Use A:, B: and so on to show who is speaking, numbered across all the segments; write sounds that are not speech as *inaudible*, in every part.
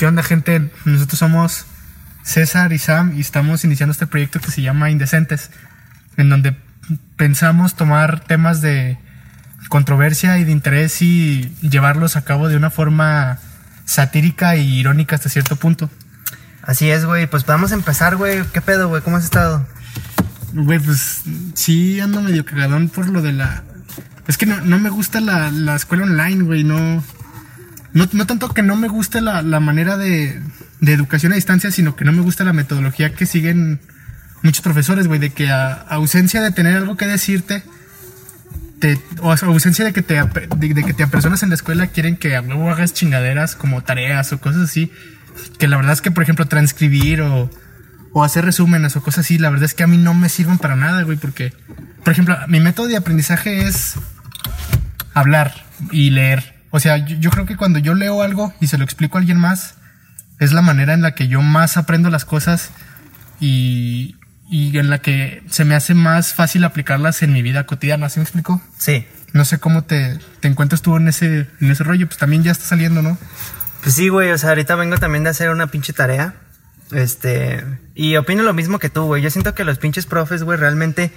A: ¿Qué onda, gente? Nosotros somos César y Sam y estamos iniciando este proyecto que se llama Indecentes, en donde pensamos tomar temas de controversia y de interés y llevarlos a cabo de una forma satírica y irónica hasta cierto punto.
B: Así es, güey. Pues a empezar, güey. ¿Qué pedo, güey? ¿Cómo has estado?
A: Güey, pues sí ando medio cagadón por lo de la... Es que no, me gusta la, la escuela online, güey. No, no, no, tanto que no me guste la, la manera de, de, educación a distancia, sino que no me gusta la metodología que siguen muchos profesores, güey. De que a, ausencia de tener algo que decirte, te, o ausencia de que te, de, que te apersonas en la escuela, quieren que luego hagas chingaderas como tareas o cosas así. Que la verdad es que, por ejemplo, transcribir o o hacer resúmenes o cosas así, la verdad es que a mí no me sirven para nada, güey, porque, por ejemplo, mi método de aprendizaje es hablar y leer. O sea, yo, creo que cuando yo leo algo y se lo explico a alguien más, es la manera en la que yo más aprendo las cosas y, y en la que se me hace más fácil aplicarlas en mi vida cotidiana. ¿Sí me explico?
B: Sí.
A: No sé cómo te, te encuentras tú en ese, en ese rollo, pues también ya está saliendo, ¿no?
B: Pues sí, güey, o sea, ahorita vengo también de hacer una pinche tarea este, y opino lo mismo que tú, güey. Yo siento que los pinches profes, güey, realmente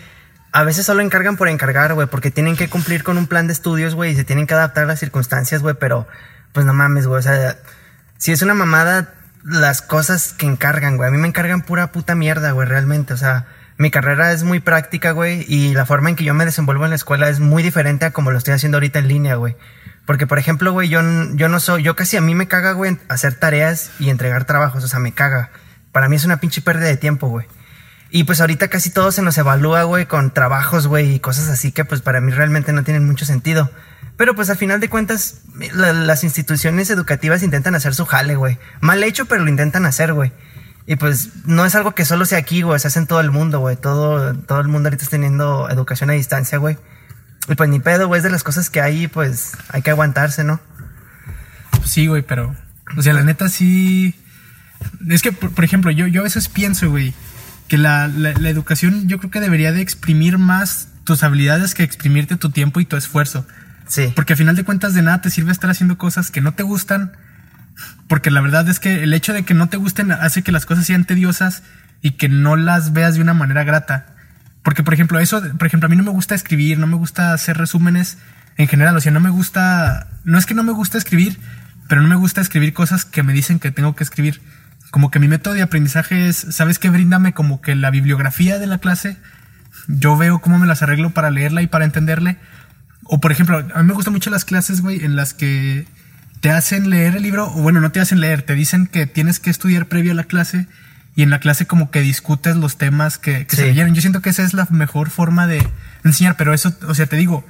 B: a veces solo encargan por encargar, güey, porque tienen que cumplir con un plan de estudios, güey, y se tienen que adaptar a las circunstancias, güey, pero pues no mames, güey, o sea, si es una mamada las cosas que encargan, güey. A mí me encargan pura puta mierda, güey, realmente, o sea, mi carrera es muy práctica, güey, y la forma en que yo me desenvuelvo en la escuela es muy diferente a como lo estoy haciendo ahorita en línea, güey. Porque, por ejemplo, güey, yo, yo no soy, yo casi a mí me caga, güey, hacer tareas y entregar trabajos, o sea, me caga. Para mí es una pinche pérdida de tiempo, güey. Y pues ahorita casi todo se nos evalúa, güey, con trabajos, güey, y cosas así que pues para mí realmente no tienen mucho sentido. Pero pues al final de cuentas, las instituciones educativas intentan hacer su jale, güey. Mal hecho, pero lo intentan hacer, güey. Y pues no es algo que solo sea aquí, güey, se hace en todo el mundo, güey. Todo, todo el mundo ahorita está teniendo educación a distancia, güey. Y pues ni pedo, güey, es de las cosas que hay, pues hay que aguantarse, ¿no?
A: Sí, güey, pero, o sea, la neta sí es que, por, ejemplo, yo, yo a veces pienso, güey, que la, la, educación yo creo que debería de exprimir más tus habilidades que exprimirte tu tiempo y tu esfuerzo.
B: Sí.
A: Porque al final de cuentas de nada te sirve estar haciendo cosas que no te gustan. Porque la verdad es que el hecho de que no te gusten hace que las cosas sean tediosas y que no las veas de una manera grata. Porque, por ejemplo, eso, por ejemplo, a mí no me gusta escribir, no me gusta hacer resúmenes en general. O sea, no me gusta, no es que no me gusta escribir, pero no me gusta escribir cosas que me dicen que tengo que escribir como que mi método de aprendizaje es, ¿sabes qué? Bríndame como que la bibliografía de la clase, yo veo cómo me las arreglo para leerla y para entenderle. O por ejemplo, a mí me gustan mucho las clases, güey, en las que te hacen leer el libro, o bueno, no te hacen leer, te dicen que tienes que estudiar previo a la clase y en la clase como que discutes los temas que, se leyeron. Yo siento que esa es la mejor forma de enseñar, pero eso, o sea, te digo,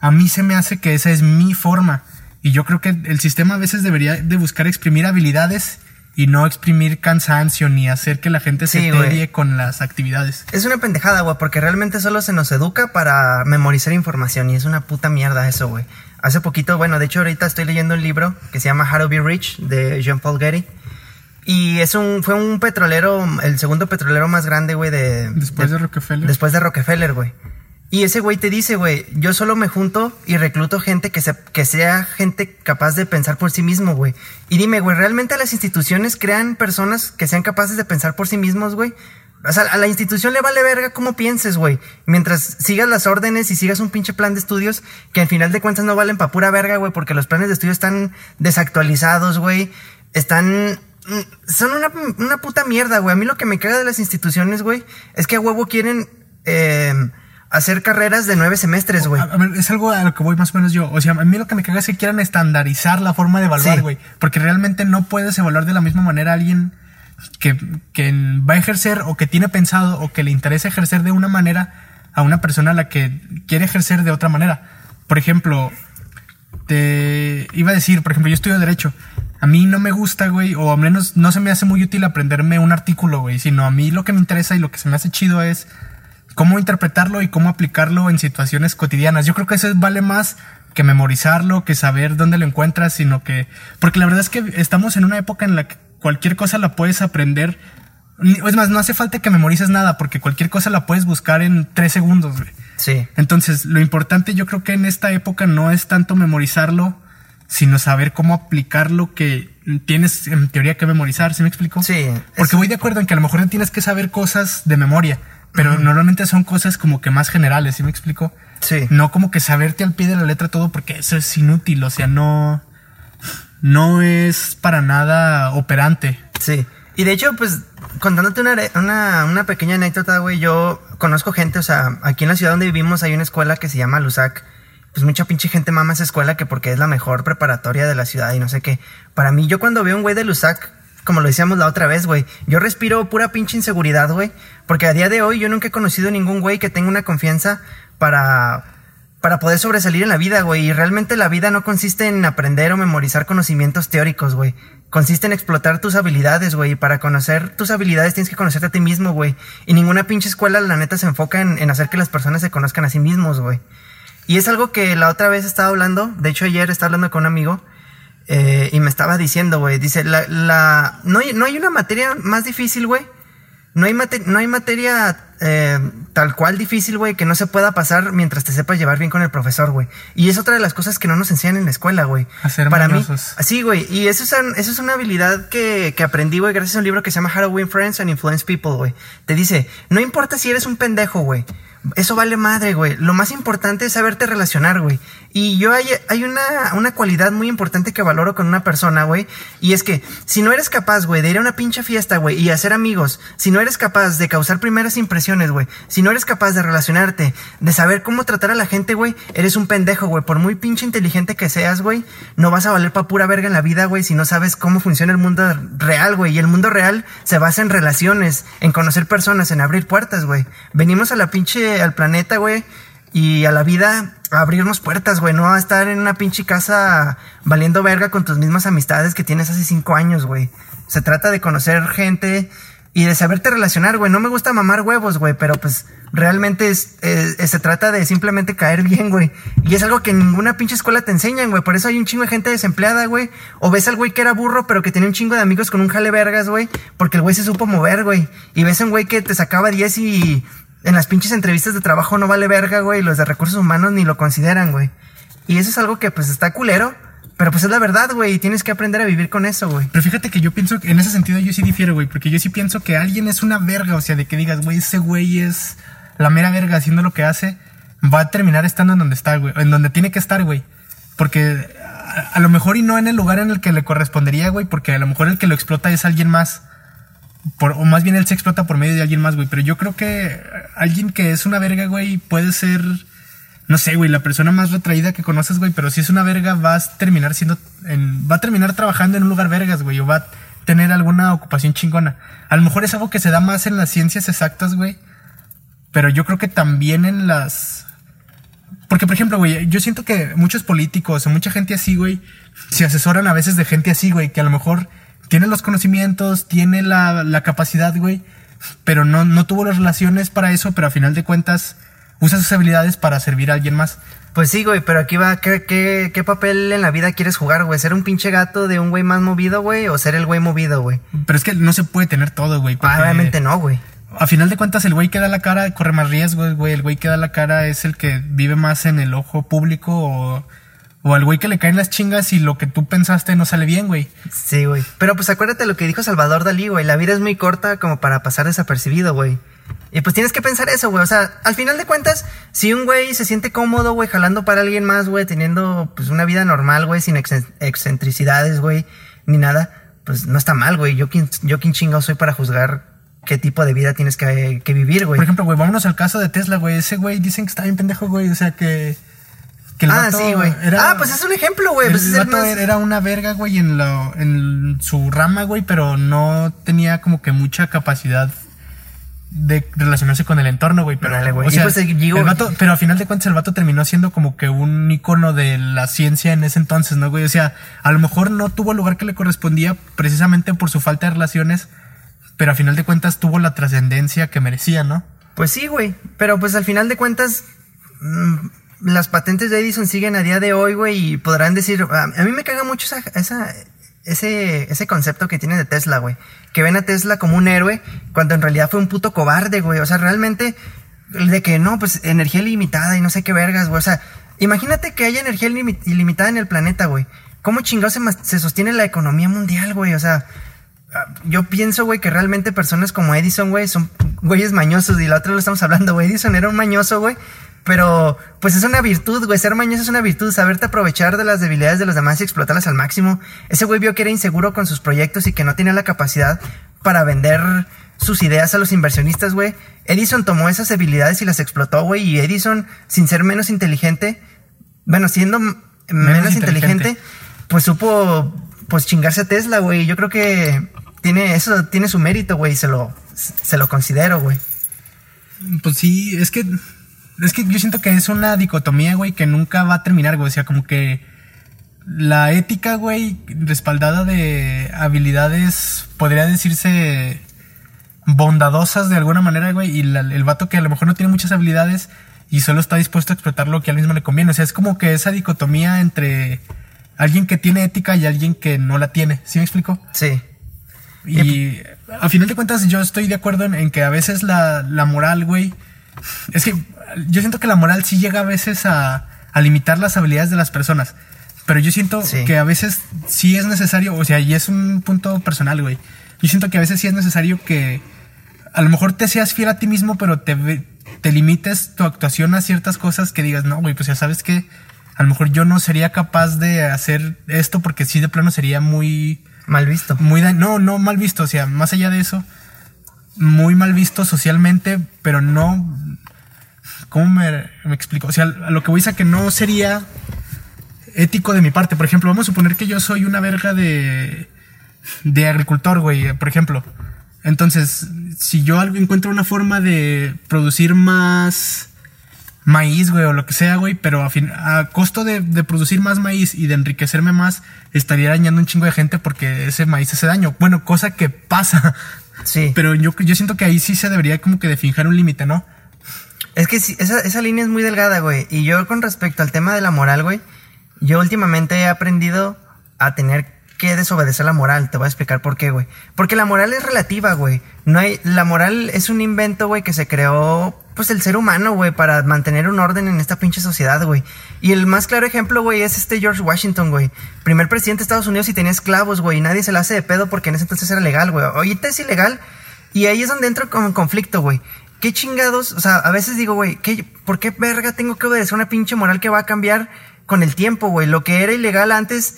A: a mí se me hace que esa es mi forma. Y yo creo que el sistema a veces debería de buscar exprimir habilidades y no exprimir cansancio ni hacer que la gente se tedie con las actividades.
B: Es una pendejada, güey, porque realmente solo se nos educa para memorizar información y es una puta mierda eso, güey. Hace poquito, bueno, de hecho ahorita estoy leyendo un libro que se llama How to Be Rich de Jean Paul Getty. Y es un, fue un petrolero, el segundo petrolero más grande, güey, de...
A: Después de Rockefeller.
B: Después de Rockefeller, güey. Y ese güey te dice, güey, yo solo me junto y recluto gente que, se, que sea gente capaz de pensar por sí mismo, güey. Y dime, güey, ¿realmente las instituciones crean personas que sean capaces de pensar por sí mismos, güey? O sea, a la institución le vale verga cómo pienses, güey. Mientras sigas las órdenes y sigas un pinche plan de estudios que al final de cuentas no valen pa' pura verga, güey, porque los planes de estudio están desactualizados, güey. Están mm, son una, una, puta mierda, güey. A mí lo que me caga de las instituciones, güey, es que a huevo quieren eh, hacer carreras de nueve semestres, güey.
A: Es algo a lo que voy más o menos yo. O sea, a mí lo que me caga es que quieran estandarizar la forma de evaluar, güey. Porque realmente no puedes evaluar de la misma manera a alguien que, que va a ejercer o que tiene pensado o que le interesa ejercer de una manera a una persona a la que quiere ejercer de otra manera. Por ejemplo, te iba a decir, por ejemplo, yo estudio Derecho. A mí no me gusta, güey, o al menos no se me hace muy útil aprenderme un artículo, güey, sino a mí lo que me interesa y lo que se me hace chido es cómo interpretarlo y cómo aplicarlo en situaciones cotidianas. Yo creo que eso vale más que memorizarlo, que saber dónde lo encuentras, sino que... Porque la verdad es que estamos en una época en la que cualquier cosa la puedes aprender. Es más, no hace falta que memorices nada, porque cualquier cosa la puedes buscar en tres segundos.
B: Sí.
A: Entonces, lo importante yo creo que en esta época no es tanto memorizarlo, sino saber cómo aplicar lo que tienes en teoría que memorizar, ¿sí me explico?
B: Sí.
A: Porque
B: es-
A: voy de acuerdo en que a lo mejor no tienes que saber cosas de memoria, pero normalmente son cosas como que más generales, ¿sí me explico?
B: Sí.
A: No como que saberte al pie de la letra todo porque eso es inútil, o sea, no no es para nada operante.
B: Sí. Y de hecho, pues, contándote una, una, una pequeña anécdota, güey, yo conozco gente, o sea, aquí en la ciudad donde vivimos hay una escuela que se llama Lusac. Pues mucha pinche gente mama esa escuela que porque es la mejor preparatoria de la ciudad y no sé qué. Para mí, yo cuando veo un güey de Lusac, como lo decíamos la otra vez, güey, yo respiro pura pinche inseguridad, güey. Porque a día de hoy yo nunca he conocido ningún güey que tenga una confianza para, para poder sobresalir en la vida, güey. Y realmente la vida no consiste en aprender o memorizar conocimientos teóricos, güey. Consiste en explotar tus habilidades, güey. Y para conocer tus habilidades tienes que conocerte a ti mismo, güey. Y ninguna pinche escuela, la neta, se enfoca en, en hacer que las personas se conozcan a sí mismos, güey. Y es algo que la otra vez estaba hablando. De hecho, ayer estaba hablando con un amigo. Eh, y me estaba diciendo, güey. Dice, la, la, no, hay, no hay una materia más difícil, güey. No hay, mate- no hay materia eh, tal cual difícil, güey, que no se pueda pasar mientras te sepas llevar bien con el profesor, güey. Y es otra de las cosas que no nos enseñan en la escuela, güey. Para mí,
A: mañosos.
B: sí, güey. Y eso es, eso es una habilidad que, que aprendí, güey, gracias a un libro que se llama How to Win Friends and Influence People, güey. Te dice, no importa si eres un pendejo, güey. Eso vale madre, güey. Lo más importante es saberte relacionar, güey. Y yo hay, hay una, una cualidad muy importante que valoro con una persona, güey. Y es que si no eres capaz, güey, de ir a una pinche fiesta, güey, y hacer amigos, si no eres capaz de causar primeras impresiones, güey, si no eres capaz de relacionarte, de saber cómo tratar a la gente, güey, eres un pendejo, güey. Por muy pinche inteligente que seas, güey, no vas a valer pa' pura verga en la vida, güey, si no sabes cómo funciona el mundo real, güey. Y el mundo real se basa en relaciones, en conocer personas, en abrir puertas, güey. Venimos a la pinche, al planeta, güey, y a la vida a abrirnos puertas, güey, no a estar en una pinche casa valiendo verga con tus mismas amistades que tienes hace cinco años, güey. Se trata de conocer gente y de saberte relacionar, güey. No me gusta mamar huevos, güey, pero pues realmente es, es- es- se trata de simplemente caer bien, güey. Y es algo que ninguna pinche escuela te enseñan, güey. Por eso hay un chingo de gente desempleada, güey. O ves al güey que era burro, pero que tenía un chingo de amigos con un jale vergas, güey. Porque el güey se supo mover, güey. Y ves a un güey que te sacaba 10 y en las pinches entrevistas de trabajo no vale verga, güey. Los de recursos humanos ni lo consideran, güey. Y eso es algo que pues está culero. Pero pues es la verdad, güey. Y tienes que aprender a vivir con eso, güey.
A: Pero fíjate que yo pienso que en ese sentido yo sí difiero, güey, porque yo sí pienso que alguien es una verga, o sea, de que digas, güey, ese güey es la mera verga haciendo lo que hace, va a terminar estando en donde está, güey, en donde tiene que estar, güey. Porque a, a lo mejor y no en el lugar en el que le correspondería, güey, porque a lo mejor el que lo explota es alguien más. Por, o más bien él se explota por medio de alguien más, güey. Pero yo creo que alguien que es una verga, güey, puede ser, no sé, güey, la persona más retraída que conoces, güey. Pero si es una verga, vas a terminar siendo, en- va a terminar trabajando en un lugar vergas, güey. O va a tener alguna ocupación chingona. A lo mejor es algo que se da más en las ciencias exactas, güey. Pero yo creo que también en las... Porque, por ejemplo, güey, yo siento que muchos políticos o mucha gente así, güey, se asesoran a veces de gente así, güey, que a lo mejor tiene los conocimientos, tiene la, la capacidad, güey, pero no, no tuvo las relaciones para eso, pero a final de cuentas usa sus habilidades para servir a alguien más.
B: Pues sí, güey, pero aquí va, ¿qué, qué, qué papel en la vida quieres jugar, güey? ¿Ser un pinche gato de un güey más movido, güey? ¿O ser el güey movido, güey?
A: Pero es que no se puede tener todo, güey. porque
B: Ah, obviamente no, güey.
A: A final de cuentas, el güey que da la cara corre más riesgos, güey. El güey que da la cara es el que vive más en el ojo público o, o al güey que le caen las chingas y lo que tú pensaste no sale bien, güey.
B: Sí, güey. Pero pues acuérdate lo que dijo Salvador Dalí, güey. La vida es muy corta como para pasar desapercibido, güey. Y pues tienes que pensar eso, güey. O sea, al final de cuentas, si un güey se siente cómodo, güey, jalando para alguien más, güey, teniendo pues una vida normal, güey, sin ex- excentricidades, güey, ni nada, pues no está mal, güey. Yo quién, yo quién chingado soy para juzgar qué tipo de vida tienes que, que vivir, güey.
A: Por ejemplo, güey, vámonos al caso de Tesla, güey. Ese güey dicen que está bien pendejo, güey. O sea, que... que el
B: Ah,
A: vato
B: sí, güey.
A: era-
B: Ah, pues es un ejemplo, güey.
A: El
B: Pues
A: vato
B: más-
A: era una verga, güey, en, lo- en su rama, güey, pero no tenía como que mucha capacidad de relacionarse con el entorno, güey. Pero,
B: güey.
A: o sea,
B: pues, digo-
A: el vato, pero a final de cuentas el vato terminó siendo como que un icono de la ciencia en ese entonces, ¿no, güey? O sea, a lo mejor no tuvo el lugar que le correspondía precisamente por su falta de relaciones, pero a final de cuentas tuvo la trascendencia que merecía, ¿no?
B: Pues sí, güey. Pero pues al final de cuentas, mm, las patentes de Edison siguen a día de hoy, güey, y podrán decir, a, mí me caga mucho esa, ese, ese concepto que tiene de Tesla, güey. Que ven a Tesla como un héroe cuando en realidad fue un puto cobarde, güey. O sea, realmente, de que no, pues energía ilimitada y no sé qué vergas, güey. O sea, imagínate que haya energía ilimi- ilimitada en el planeta, güey. ¿cómo chingados se, se sostiene la economía mundial, güey? O sea, ah, yo pienso, güey, que realmente personas como Edison, güey, son güeyes mañosos. Y la otra lo estamos hablando, güey. Edison era un mañoso, güey. Pero, pues es una virtud, güey. Ser mañoso es una virtud. Saberte aprovechar de las debilidades de los demás y explotarlas al máximo. Ese güey vio que era inseguro con sus proyectos y que no tenía la capacidad para vender sus ideas a los inversionistas, güey. Edison tomó esas debilidades y las explotó, güey. Y Edison, sin ser menos inteligente, bueno, siendo menos, inteligente, pues supo, pues chingarse a Tesla, güey. Yo creo que tiene eso, tiene su mérito, güey. Se lo, se lo considero, güey.
A: Pues sí, es que, es que yo siento que es una dicotomía, güey, que nunca va a terminar, güey. O sea, como que la ética, güey, respaldada de habilidades, podría decirse bondadosas de alguna manera, güey, y el vato que a lo mejor no tiene muchas habilidades y solo está dispuesto a explotar lo que a él mismo le conviene. O sea, es como que esa dicotomía entre alguien que tiene ética y alguien que no la tiene. ¿Sí me explico?
B: Sí.
A: Y a final de cuentas yo estoy de acuerdo en, que a veces la, moral, güey, es que yo siento que la moral sí llega a veces a, limitar las habilidades de las personas. Pero yo siento que a veces sí es necesario, o sea, y es un punto personal, güey. Yo siento que a veces sí es necesario que a lo mejor te seas fiel a ti mismo, pero te, te limites tu actuación a ciertas cosas que digas, no, güey, pues ya sabes que a lo mejor yo no sería capaz de hacer esto porque sí de plano sería muy...
B: Mal visto.
A: Muy no, no mal visto, o sea, más allá de eso, muy mal visto socialmente, pero no... ¿Cómo me, me explico? O sea, a lo que voy a que no sería ético de mi parte. Por ejemplo, vamos a suponer que yo soy una verga de, de agricultor, güey, por ejemplo. Entonces, si yo encuentro una forma de producir más maíz, güey, o lo que sea, güey, pero a, a costo de, producir más maíz y de enriquecerme más, estaría dañando un chingo de gente porque ese maíz hace daño. Bueno, cosa que pasa.
B: Sí.
A: Pero yo, yo siento que ahí sí se debería como que de fijar un límite, ¿no?
B: Es que esa, esa línea es muy delgada, güey. Y yo con respecto al tema de la moral, güey, yo últimamente he aprendido a tener que desobedecer la moral. Te voy a explicar por qué, güey. Porque la moral es relativa, güey. No hay, la moral es un invento, güey, que se creó, pues, el ser humano, güey, para mantener un orden en esta pinche sociedad, güey. Y el más claro ejemplo, güey, es este George Washington, güey. Primer presidente de Estados Unidos y tenía esclavos, güey. Y nadie se la hace de pedo porque en ese entonces era legal, güey. Ahorita es ilegal. Y ahí es donde entro con conflicto, güey. ¿Qué chingados? O sea, a veces digo, güey, ¿por qué verga tengo que obedecer una pinche moral que va a cambiar con el tiempo, güey? Lo que era ilegal antes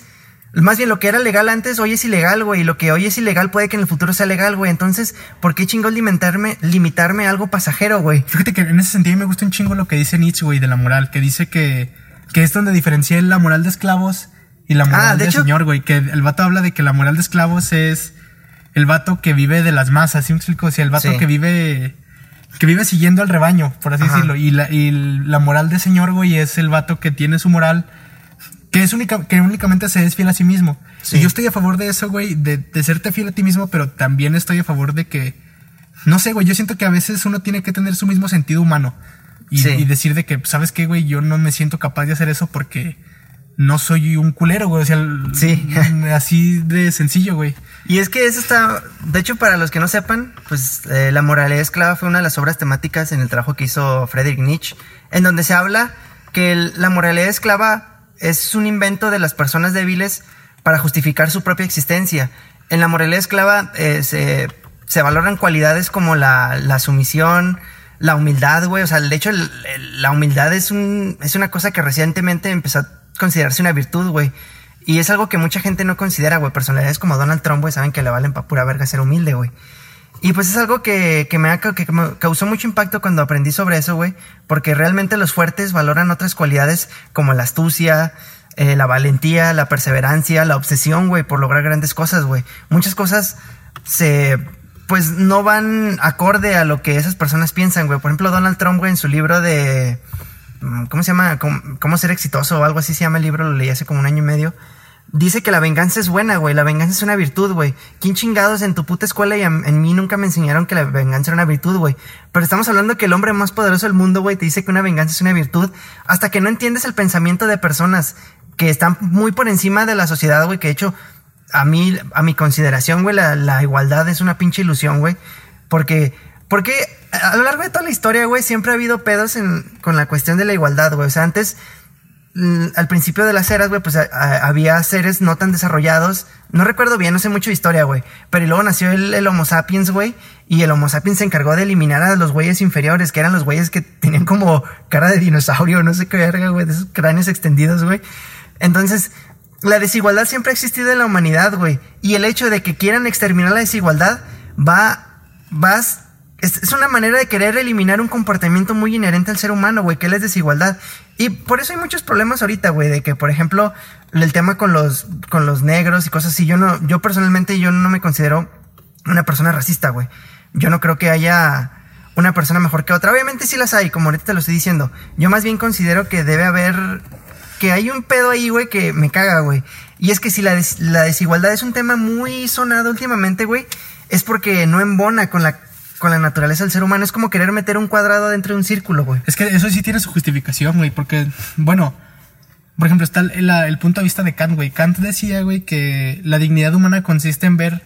B: más bien lo que era legal antes hoy es ilegal, güey. Y lo que hoy es ilegal puede que en el futuro sea legal, güey. Entonces, ¿por qué chingos limitarme, limitarme a algo pasajero, güey?
A: Fíjate que en ese sentido me gusta un chingo lo que dice Nietzsche, güey, de la moral. Que dice que, que es donde diferencia la moral de esclavos y la moral ah, de, señor, güey. Que el vato habla de que la moral de esclavos es el vato que vive de las masas. ¿Sí me explico? O sea, el vato que vive que vive siguiendo al rebaño, por así decirlo. Y la, y la moral de señor, güey, es el vato que tiene su moral que es única, que únicamente se es fiel a sí mismo. Y yo estoy a favor de eso, güey, de, de serte fiel a ti mismo, pero también estoy a favor de que, no sé, güey, yo siento que a veces uno tiene que tener su mismo sentido humano. Y, decir de que, ¿sabes qué, güey? Yo no me siento capaz de hacer eso porque no soy un culero, güey. O sea,
B: sí. *laughs*
A: así de sencillo, güey.
B: Y es que eso está, de hecho, para los que no sepan, pues eh, La moralidad esclava fue una de las obras temáticas en el trabajo que hizo Friedrich Nietzsche, en donde se habla que la moralidad esclava es un invento de las personas débiles para justificar su propia existencia. En la moralidad esclava eh, se, valoran cualidades como la, sumisión, la humildad, güey. O sea, de hecho, la humildad es, un, es una cosa que recientemente empezó a considerarse una virtud, güey. Y es algo que mucha gente no considera, güey. Personalidades como Donald Trump, güey, saben que le valen pa' pura verga ser humilde, güey. Y pues es algo que, me ha, que me causó mucho impacto cuando aprendí sobre eso, güey. Porque realmente los fuertes valoran otras cualidades como la astucia, eh, la valentía, la perseverancia, la obsesión, güey, por lograr grandes cosas, güey. Muchas cosas se pues no van acorde a lo que esas personas piensan, güey. Por ejemplo, Donald Trump, güey, en su libro de... Mm, ¿Cómo se llama? ¿Cómo, ¿Cómo, ser exitoso o algo así se llama el libro? Lo leí hace como un año y medio dice que la venganza es buena, güey. La venganza es una virtud, güey. ¿Quién chingados en tu puta escuela y en, mí nunca me enseñaron que la venganza era una virtud, güey? Pero estamos hablando que el hombre más poderoso del mundo, güey, te dice que una venganza es una virtud hasta que no entiendes el pensamiento de personas que están muy por encima de la sociedad, güey. Que de hecho, a mí, a mi consideración, güey, la, igualdad es una pinche ilusión, güey. Porque, porque a lo largo de toda la historia, güey, siempre ha habido pedos en, con la cuestión de la igualdad, güey. O sea, antes mm, al principio de las eras, güey, pues había seres no tan desarrollados. No recuerdo bien, no sé mucho de historia, güey. Pero luego nació el, el Homo sapiens, güey. Y el Homo sapiens se encargó de eliminar a los güeyes inferiores, que eran los güeyes que tenían como cara de dinosaurio, no sé qué verga, güey, de esos cráneos extendidos, güey. Entonces, la desigualdad siempre ha existido en la humanidad, güey. Y el hecho de que quieran exterminar la desigualdad va, vas, es, es una manera de querer eliminar un comportamiento muy inherente al ser humano, güey, que es desigualdad. Y por eso hay muchos problemas ahorita, güey, de que, por ejemplo, el tema con los, con los negros y cosas así, yo no, yo personalmente, yo no me considero una persona racista, güey. Yo no creo que haya una persona mejor que otra. Obviamente sí las hay, como ahorita te lo estoy diciendo. Yo más bien considero que debe haber que hay un pedo ahí, güey, que me caga, güey. Y es que si la, des- la desigualdad es un tema muy sonado últimamente, güey, es porque no embona con la, con la naturaleza del ser humano. Es como querer meter un cuadrado dentro de un círculo, güey.
A: Es que eso sí tiene su justificación, güey, porque, bueno, por ejemplo, está el, punto de vista de Kant, güey. Kant decía, güey, que la dignidad humana consiste en ver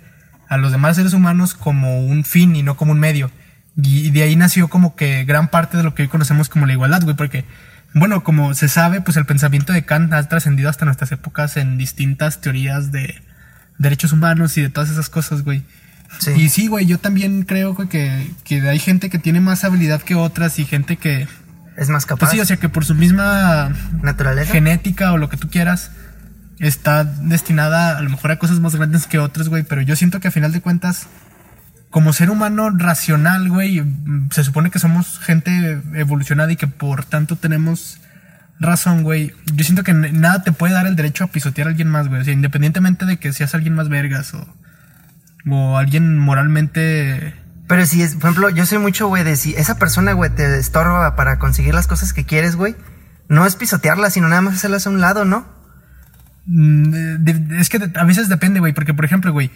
A: a los demás seres humanos como un fin y no como un medio. Y de ahí nació como que gran parte de lo que hoy conocemos como la igualdad, güey, porque, bueno, como se sabe, pues el pensamiento de Kant ha trascendido hasta nuestras épocas en distintas teorías de derechos humanos y de todas esas cosas, güey.
B: Sí.
A: Y sí, güey, yo también creo, güey, que, que hay gente que tiene más habilidad que otras y gente que,
B: Es más capaz.
A: pues sí, o sea, que por su misma
B: naturaleza.
A: genética o lo que tú quieras, está destinada a lo mejor a cosas más grandes que otros, güey. Pero yo siento que a final de cuentas, como ser humano racional, güey, se supone que somos gente evolucionada y que por tanto tenemos razón, güey. Yo siento que nada te puede dar el derecho a pisotear a alguien más, güey. O sea, independientemente de que seas alguien más vergas o, o alguien moralmente
B: Pero si es, por ejemplo, yo soy mucho, güey, de si esa persona, güey, te estorba para conseguir las cosas que quieres, güey, no es pisotearla, sino nada más hacerlas a un lado, ¿no?
A: Mm, de- de- es que a veces depende, güey, porque por ejemplo, güey,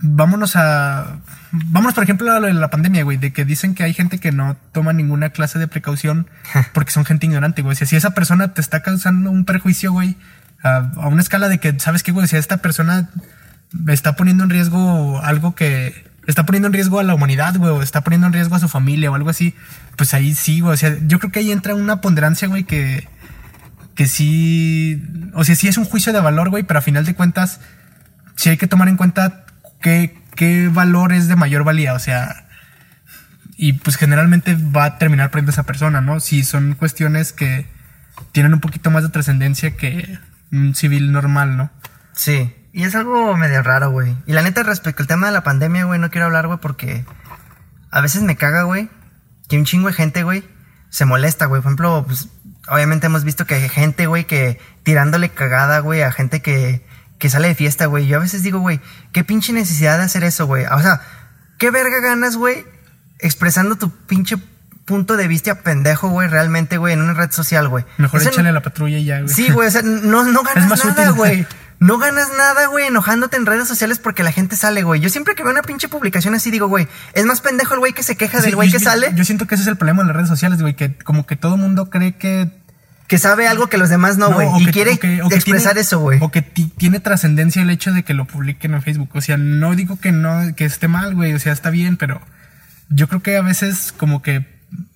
A: vámonos a... Vámonos, por ejemplo, a lo de la pandemia, güey, de que dicen que hay gente que no toma ninguna clase de precaución porque son gente ignorante, güey. O sea, si esa persona te está causando un perjuicio, güey, a, a una escala de que, ¿sabes qué, güey? Si esta persona está poniendo en riesgo algo que... Está poniendo en riesgo a la humanidad, güey, o está poniendo en riesgo a su familia o algo así, pues ahí sí, güey. O sea, yo creo que ahí entra una ponderancia, güey, que que sí, o sea, sí es un juicio de valor, güey, pero a final de cuentas, sí hay que tomar en cuenta qué, qué valor es de mayor valía, o sea, y pues generalmente va a terminar perdiendo esa persona, ¿no? Si son cuestiones que tienen un poquito más de trascendencia que un civil normal, ¿no?
B: Sí. Y es algo medio raro, güey. Y la neta, respecto al tema de la pandemia, güey, no quiero hablar, güey, porque a veces me caga, güey, que un chingo de gente, güey, se molesta, güey. Por ejemplo, pues, obviamente hemos visto que hay gente, güey, que tirándole cagada, güey, a gente que, que sale de fiesta, güey. Yo a veces digo, güey, qué pinche necesidad de hacer eso, güey. O sea, qué verga ganas, güey, expresando tu pinche punto de vista pendejo, güey, realmente, güey, en una red social, güey.
A: Mejor échale a la patrulla y ya, güey.
B: Sí, güey, o sea, no, no *laughs* ganas
A: más
B: nada,
A: útil.
B: güey. No ganas nada, güey, enojándote en redes sociales porque la gente sale, güey. Yo siempre que veo una pinche publicación así digo, güey, es más pendejo el güey que se queja
A: Sí,
B: del güey que
A: yo-
B: sale
A: Yo siento que ese es el problema de las redes sociales, güey, que como que todo mundo cree que
B: que sabe algo que los demás no, güey. y
A: que-
B: quiere
A: o que- o que
B: expresar
A: tiene-
B: eso, güey.
A: O que ti- tiene trascendencia el hecho de que lo publiquen en Facebook. O sea, no digo que no, que esté mal, güey. O sea, está bien, pero yo creo que a veces como que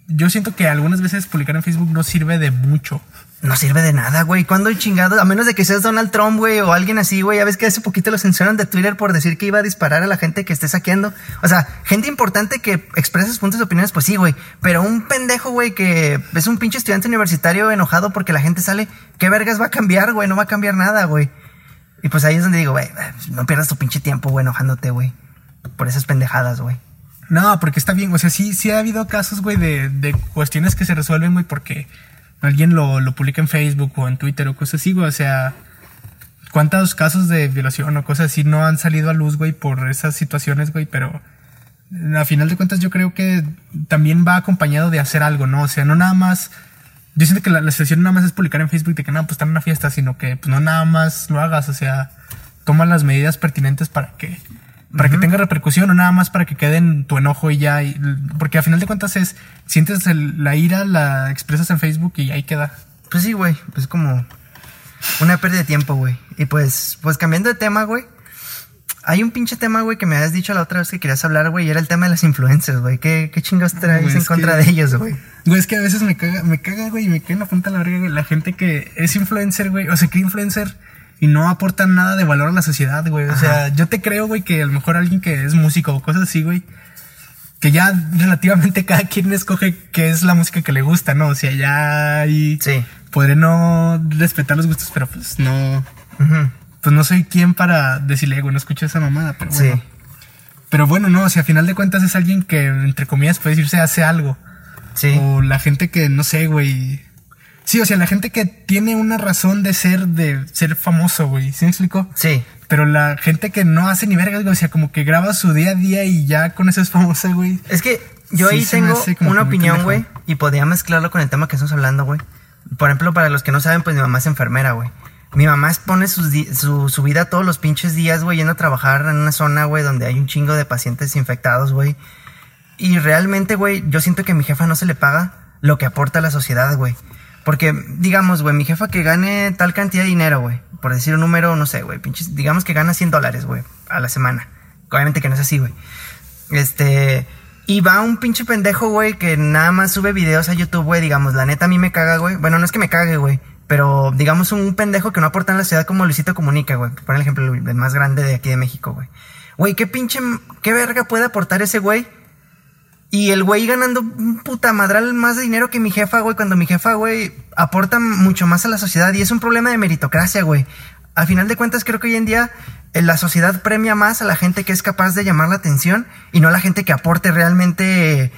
A: yo siento que algunas veces publicar en Facebook no sirve de mucho.
B: No sirve de nada, güey. ¿Cuándo chingado? A menos de que seas Donald Trump, güey, o alguien así, güey. Ya ves que hace poquito lo censuraron de Twitter por decir que iba a disparar a la gente que esté saqueando. O sea, gente importante que expresa sus puntos de opiniones, pues sí, güey. Pero un pendejo, güey, que es un pinche estudiante universitario enojado porque la gente sale, ¿qué vergas va a cambiar, güey? No va a cambiar nada, güey. Y pues ahí es donde digo, güey, no pierdas tu pinche tiempo, güey, enojándote, güey. Por esas pendejadas, güey.
A: No, porque está bien. O sea, sí, sí ha habido casos, güey, de, de cuestiones que se resuelven, güey, porque alguien lo, lo publica en Facebook o en Twitter o cosas así, güey. O sea, ¿cuántos casos de violación o cosas así no han salido a luz, güey, por esas situaciones, güey? Pero a final de cuentas yo creo que también va acompañado de hacer algo, ¿no? O sea, no nada más... Yo siento que la, la situación nada más es publicar en Facebook de que, no, pues están en una fiesta, sino que pues, no nada más lo hagas, o sea, toma las medidas pertinentes para que para que tenga repercusión o nada más para que quede en tu enojo y ya. y- porque a final de cuentas es, sientes el- la ira, la expresas en Facebook y ahí queda.
B: Pues sí, güey. Pues como una pérdida de tiempo, güey. Y pues, pues cambiando de tema, güey. Hay un pinche tema, güey, que me habías dicho la otra vez que querías hablar, güey, y era el tema de las influencers, güey. ¿Qué, qué chingados traes en contra
A: que-
B: de ellos, güey?
A: Güey, es que a veces me caga, me caga, güey, y me cae en la punta de la verga, güey, la gente que es influencer, güey, o se cree influencer y no aporta nada de valor a la sociedad, güey. O sea, yo te creo, güey, que a lo mejor alguien que es músico o cosas así, güey, que ya relativamente *laughs* cada quien escoge qué es la música que le gusta, ¿no? O sea, ya ahí
B: Sí.
A: podré no respetar los gustos, pero pues no, pues no soy quien para decirle, güey, no escucho esa mamada, pero bueno.
B: Sí.
A: Pero bueno, no, o sea, a final de cuentas es alguien que, entre comillas, puede decirse hace algo.
B: Sí.
A: O la gente que, no sé, güey. Sí, o sea, la gente que tiene una razón de ser, de ser famoso, güey. ¿Sí me explico?
B: Sí.
A: Pero la gente que no hace ni vergas, güey. O sea, como que graba su día a día y ya con eso es famosa, güey.
B: Es que yo
A: Sí,
B: ahí tengo una opinión, güey, y podría mezclarlo con el tema que estamos hablando, güey. Por ejemplo, para los que no saben, pues mi mamá es enfermera, güey. Mi mamá pone sus su, su vida todos los pinches días, güey, yendo a trabajar en una zona, güey, donde hay un chingo de pacientes infectados, güey. Y realmente, güey, yo siento que a mi jefa no se le paga lo que aporta a la sociedad, güey. Porque, digamos, güey, mi jefa que gane tal cantidad de dinero, güey. Por decir un número, no sé, güey. Pinches, digamos que gana 100 dólares, güey, a la semana. Obviamente que no es así, güey. Este. Y va un pinche pendejo, güey, que nada más sube videos a YouTube, güey. Digamos, la neta a mí me caga, güey. Bueno, no es que me cague, güey. Pero digamos un pendejo que no aporta en la ciudad como Luisito Comunica, güey. Por ejemplo, el más grande de aquí de México, güey. Güey, qué pinche. ¿Qué verga puede aportar ese güey? Y el güey ganando un puta madral más de dinero que mi jefa, güey, cuando mi jefa, güey, aporta mucho más a la sociedad. Y es un problema de meritocracia, güey. Al final de cuentas, creo que hoy en día eh, la sociedad premia más a la gente que es capaz de llamar la atención y no a la gente que aporte realmente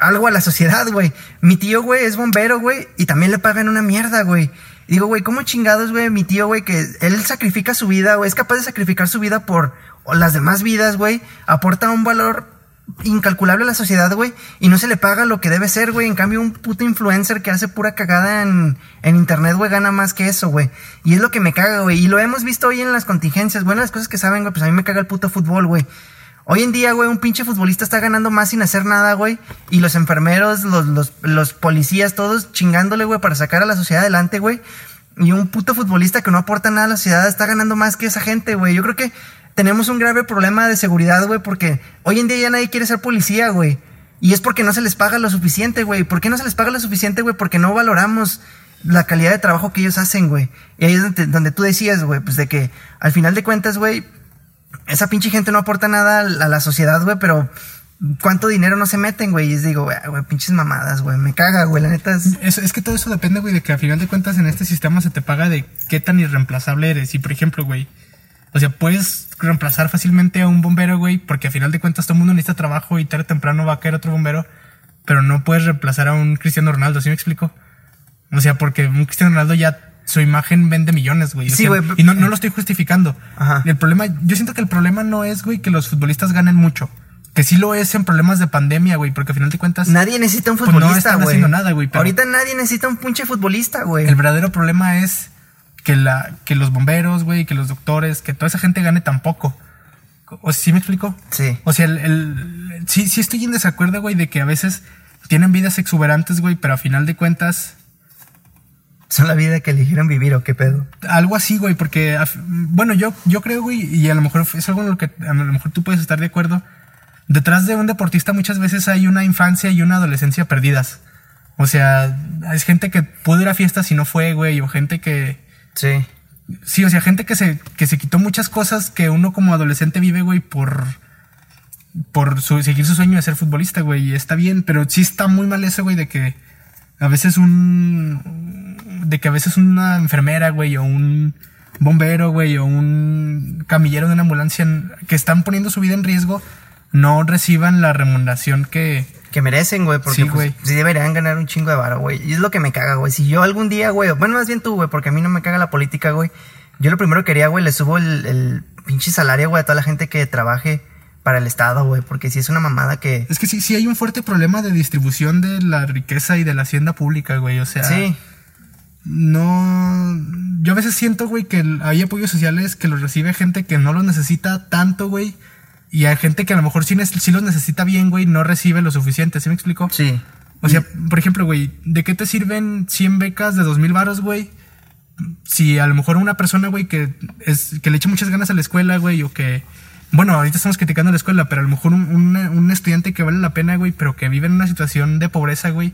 B: algo a la sociedad, güey. Mi tío, güey, es bombero, güey, y también le pagan una mierda, güey. Digo, güey, ¿cómo chingados, güey? Mi tío, güey, que él sacrifica su vida, güey, es capaz de sacrificar su vida por las demás vidas, güey, aporta un valor incalculable a la sociedad, güey, y no se le paga lo que debe ser, güey. En cambio, un puto influencer que hace pura cagada en, en internet, güey, gana más que eso, güey. Y es lo que me caga, güey. Y lo hemos visto hoy en las contingencias. Bueno, las cosas que saben, güey, pues a mí me caga el puto fútbol, güey. Hoy en día, güey, un pinche futbolista está ganando más sin hacer nada, güey. Y los enfermeros, los, los, los policías, todos chingándole, güey, para sacar a la sociedad adelante, güey. Y un puto futbolista que no aporta nada a la sociedad está ganando más que esa gente, güey. Yo creo que tenemos un grave problema de seguridad, güey, porque hoy en día ya nadie quiere ser policía, güey. Y es porque no se les paga lo suficiente, güey. ¿Por qué no se les paga lo suficiente, güey? Porque no valoramos la calidad de trabajo que ellos hacen, güey. Y ahí es donde, donde tú decías, güey, pues de que al final de cuentas, güey, esa pinche gente no aporta nada a la sociedad, güey, pero ¿cuánto dinero no se meten, güey? Y les digo, güey, güey, pinches mamadas, güey, me caga, güey, la neta es...
A: Es, es que todo eso depende, güey, de que a final de cuentas en este sistema se te paga de qué tan irreemplazable eres. Y por ejemplo, güey, o sea, puedes reemplazar fácilmente a un bombero, güey, porque a final de cuentas todo el mundo necesita trabajo y tarde o temprano va a caer otro bombero, pero no puedes reemplazar a un Cristiano Ronaldo, ¿sí me explico? O sea, porque un Cristiano Ronaldo ya su imagen vende millones, güey. O
B: Sí,
A: sea,
B: güey.
A: Y no, no lo estoy justificando.
B: Ajá.
A: El problema, yo siento que el problema no es, güey, que los futbolistas ganen mucho. Que sí lo es en problemas de pandemia, güey, porque a final de cuentas
B: Nadie necesita un
A: Pues no
B: futbolista,
A: están
B: güey.
A: haciendo nada, güey,
B: Ahorita nadie necesita un pinche futbolista, güey.
A: El verdadero problema es que, la, que los bomberos, güey, que los doctores, que toda esa gente gane tan poco. O ¿Sí me explico?
B: Sí.
A: O sea, el, el- sí, sí estoy en desacuerdo, güey, de que a veces tienen vidas exuberantes, güey, pero a final de cuentas,
B: Son la vida que eligieron vivir, ¿o qué pedo?
A: algo así, güey, porque, bueno, yo, yo creo, güey, y a lo mejor es algo en lo que a lo mejor tú puedes estar de acuerdo. Detrás de un deportista muchas veces hay una infancia y una adolescencia perdidas. O sea, es gente que pudo ir a fiestas y no fue, güey, o gente que,
B: Sí.
A: Sí, o sea, gente que se, que se quitó muchas cosas que uno como adolescente vive, güey, por, por su- seguir su sueño de ser futbolista, güey, y está bien, pero sí está muy mal eso, güey, de que a veces un, de que a veces una enfermera, güey, o un bombero, güey, o un camillero de una ambulancia que están poniendo su vida en riesgo, no reciban la remuneración que,
B: Que merecen, güey, porque
A: Sí,
B: pues, sí deberían ganar un chingo de varo, güey. Y es lo que me caga, güey. Si yo algún día, güey, bueno, más bien tú, güey, porque a mí no me caga la política, güey. Yo lo primero que haría, güey, le subo el, el pinche salario, güey, a toda la gente que trabaje para el Estado, güey, porque si es una mamada que...
A: es que sí, sí hay un fuerte problema de distribución de la riqueza y de la hacienda pública, güey, o sea...
B: Sí,
A: No, yo a veces siento, güey, que hay apoyos sociales que los recibe gente que no los necesita tanto, güey. Y hay gente que a lo mejor sí, sí los necesita bien, güey, no recibe lo suficiente, ¿sí me explico?
B: sí.
A: O sea, por ejemplo, güey, ¿de qué te sirven 100 becas de 2000 varos, güey? Si a lo mejor una persona, güey, que, es, que le echa muchas ganas a la escuela, güey, o que Bueno, ahorita estamos criticando la escuela, pero a lo mejor un, un- un estudiante que vale la pena, güey, pero que vive en una situación de pobreza, güey,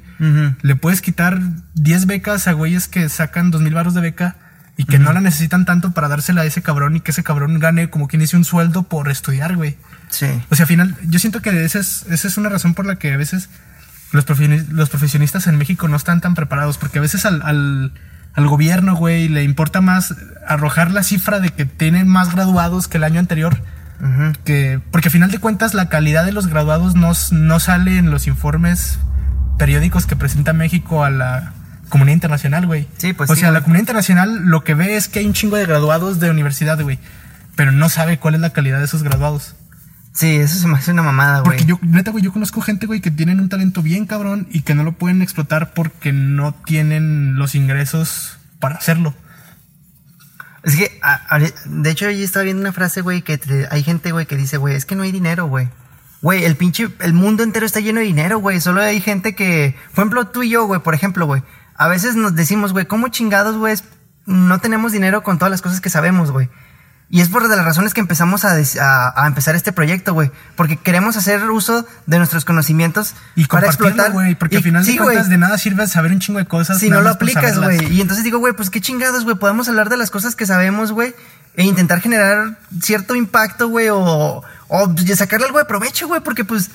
A: le puedes quitar 10 becas a güeyes que sacan 2 mil baros de beca y que no la necesitan tanto para dársela a ese cabrón y que ese cabrón gane como quien dice un sueldo por estudiar, güey.
B: Sí.
A: O sea, al final, yo siento que esa es, esa es una razón por la que a veces los, profesioni- los profesionistas en México no están tan preparados, porque a veces al, al, al gobierno, güey, le importa más arrojar la cifra de que tienen más graduados que el año anterior.
B: Ujú.
A: Que, porque al final de cuentas la calidad de los graduados no, no sale en los informes periódicos que presenta México a la comunidad internacional, güey.
B: Sí, pues
A: O
B: sí,
A: sea, la comunidad internacional lo que ve es que hay un chingo de graduados de universidad, güey. Pero no sabe cuál es la calidad de esos graduados.
B: Sí, eso se me hace una mamada, güey.
A: Porque yo, neta, güey, yo conozco gente, güey, que tienen un talento bien cabrón y que no lo pueden explotar porque no tienen los ingresos para hacerlo.
B: Es que, a- a- de hecho, yo estaba viendo una frase, güey, que te- hay gente, güey, que dice, güey, es que no hay dinero, güey. Güey, el pinche, el mundo entero está lleno de dinero, güey. Solo hay gente que, por ejemplo, tú y yo, güey, por ejemplo, güey. A veces nos decimos, güey, ¿cómo chingados, güey? es- No tenemos dinero con todas las cosas que sabemos, güey. Y es por de las razones que empezamos a, des- a- a empezar este proyecto, güey. Porque queremos hacer uso de nuestros conocimientos
A: Y
B: para explotar.
A: güey, porque
B: Y-
A: al final
B: sí,
A: de cuentas de nada sirve saber un chingo de cosas.
B: si no lo aplicas, güey. Y entonces digo, güey, pues qué chingados, güey. Podemos hablar de las cosas que sabemos, güey. E intentar generar cierto impacto, güey. O, o pues, sacarle algo de provecho, güey. Porque pues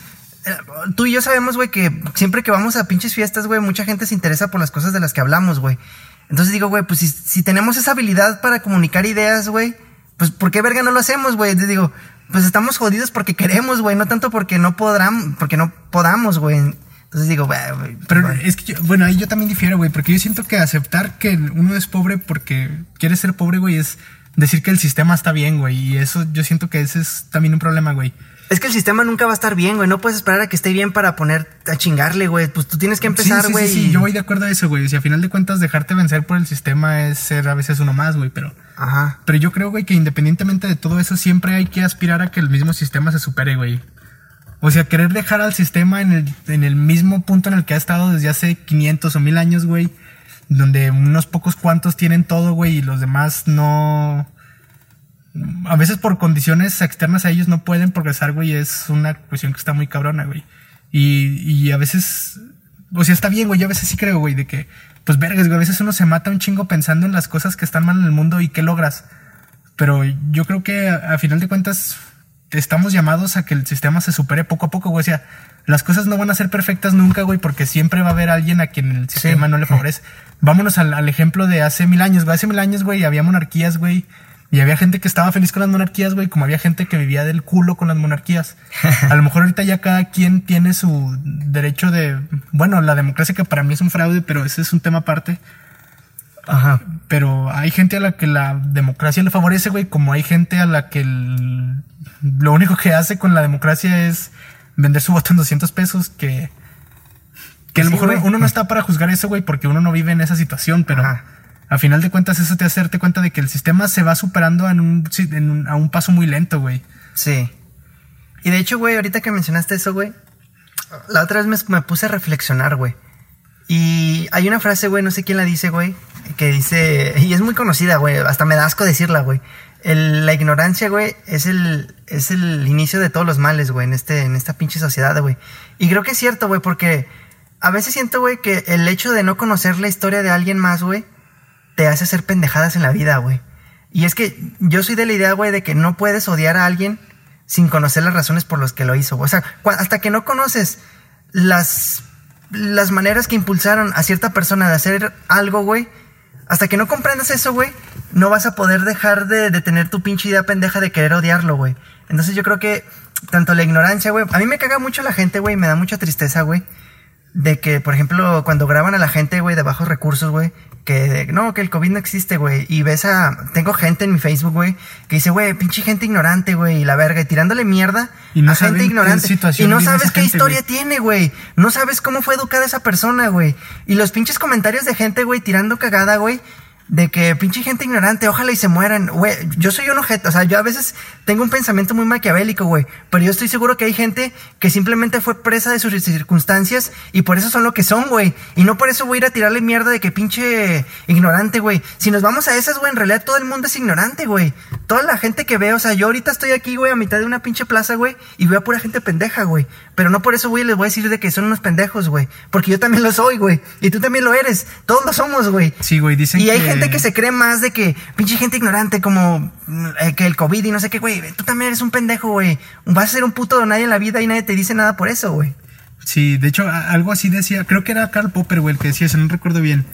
B: tú y yo sabemos, güey, que siempre que vamos a pinches fiestas, güey, mucha gente se interesa por las cosas de las que hablamos, güey. Entonces digo, güey, pues si, si tenemos esa habilidad para comunicar ideas, güey, pues ¿por qué verga no lo hacemos, güey? Te digo, pues estamos jodidos porque queremos, güey. No tanto porque no podrán, porque no podamos, güey. Entonces digo, güey, güey,
A: Pero es que, yo- bueno, ahí yo también difiero, güey, porque yo siento que aceptar que uno es pobre porque quiere ser pobre, güey, es decir que el sistema está bien, güey. Y eso yo siento que ese es también un problema, güey.
B: Es que el sistema nunca va a estar bien, güey. No puedes esperar a que esté bien para poner a chingarle, güey. Pues tú tienes que empezar,
A: sí, sí,
B: güey.
A: sí, sí,
B: y-
A: yo voy de acuerdo a eso, güey. Si a final de cuentas dejarte vencer por el sistema es ser a veces uno más, güey, pero...
B: Ajá.
A: Pero yo creo, güey, que independientemente de todo eso, siempre hay que aspirar a que el mismo sistema se supere, güey. O sea, querer dejar al sistema en el, en el mismo punto en el que ha estado desde hace 500 o 1000 años, güey. Donde unos pocos cuantos tienen todo, güey, y los demás no... A veces por condiciones externas a ellos no pueden progresar, güey. Es una cuestión que está muy cabrona, güey. Y, y a veces... O sea, está bien, güey. Yo a veces sí creo, güey, de que... Pues vergas, güey. A veces uno se mata un chingo pensando en las cosas que están mal en el mundo y qué logras. Pero yo creo que a, a final de cuentas estamos llamados a que el sistema se supere poco a poco, güey. O sea, las cosas no van a ser perfectas nunca, güey, porque siempre va a haber alguien a quien el sistema no le favorece. Vámonos al, al ejemplo de hace mil años, güey. Hace mil años, güey, había monarquías, güey. Y había gente que estaba feliz con las monarquías, güey, como había gente que vivía del culo con las monarquías. A lo mejor ahorita ya cada quien tiene su derecho de... Bueno, la democracia que para mí es un fraude, pero ese es un tema aparte.
B: Ajá.
A: Pero hay gente a la que la democracia le favorece, güey, como hay gente a la que el- lo único que hace con la democracia es vender su voto en 200 pesos, que, que a lo
B: Sí,
A: mejor uno no está para juzgar eso, güey, porque uno no vive en esa situación, pero
B: Ajá.
A: A final de cuentas eso te hace darte cuenta de que el sistema se va superando un, a un paso muy lento, güey.
B: Sí. Y de hecho, güey, ahorita que mencionaste eso, güey, la otra vez me, puse a reflexionar, güey. Y hay una frase, güey, no sé quién la dice, güey, que dice, y es muy conocida, güey, hasta me da asco decirla, güey. La ignorancia, güey, es el, es el inicio de todos los males, güey, en, este, en esta pinche sociedad, güey. Y creo que es cierto, güey, porque a veces siento, güey, que el hecho de no conocer la historia de alguien más, güey, te hace hacer pendejadas en la vida, güey. Y es que yo soy de la idea, güey, de que no puedes odiar a alguien sin conocer las razones por las que lo hizo. güey. O sea, hasta que no conoces las, las maneras que impulsaron a cierta persona de hacer algo, güey, hasta que no comprendas eso, güey, no vas a poder dejar de, de tener tu pinche idea pendeja de querer odiarlo, güey. Entonces yo creo que tanto la ignorancia, güey, a mí me caga mucho la gente, güey, me da mucha tristeza, güey, de que, por ejemplo, cuando graban a la gente, güey, de bajos recursos, güey, que de- no, que el COVID no existe, güey, y ves a, tengo gente en mi Facebook, güey, que dice, güey, pinche gente ignorante, güey, y la verga, y tirándole mierda
A: Y no
B: a
A: saben
B: gente
A: qué
B: ignorante. Y no sabes qué
A: gente,
B: historia tiene, güey. No sabes cómo fue educada esa persona, güey. Y los pinches comentarios de gente, güey, tirando cagada, güey. De que pinche gente ignorante, ojalá y se mueran. Güey, yo soy un objeto, o sea, yo a veces tengo un pensamiento muy maquiavélico, güey, pero yo estoy seguro que hay gente que simplemente fue presa de sus circunstancias y por eso son lo que son, güey. Y no por eso voy a ir a tirarle mierda de que pinche ignorante, güey. Si nos vamos a esas, güey, en realidad todo el mundo es ignorante, güey. Toda la gente que veo, o sea, yo ahorita estoy aquí, güey, a mitad de una pinche plaza, güey, y veo a pura gente pendeja, güey. Pero no por eso, güey, les voy a decir de que son unos pendejos, güey. Porque yo también lo soy, güey. Y tú también lo eres. Todos lo somos, güey.
A: Sí, güey, dicen
B: Y hay
A: que-
B: gente que se cree más de que pinche gente ignorante como eh, que el COVID y no sé qué, güey. Tú también eres un pendejo, güey. Vas a ser un puto nadie en la vida y nadie te dice nada por eso, güey.
A: Sí, de hecho, algo así decía, creo que era Karl Popper, güey, el que decía eso, no recuerdo bien,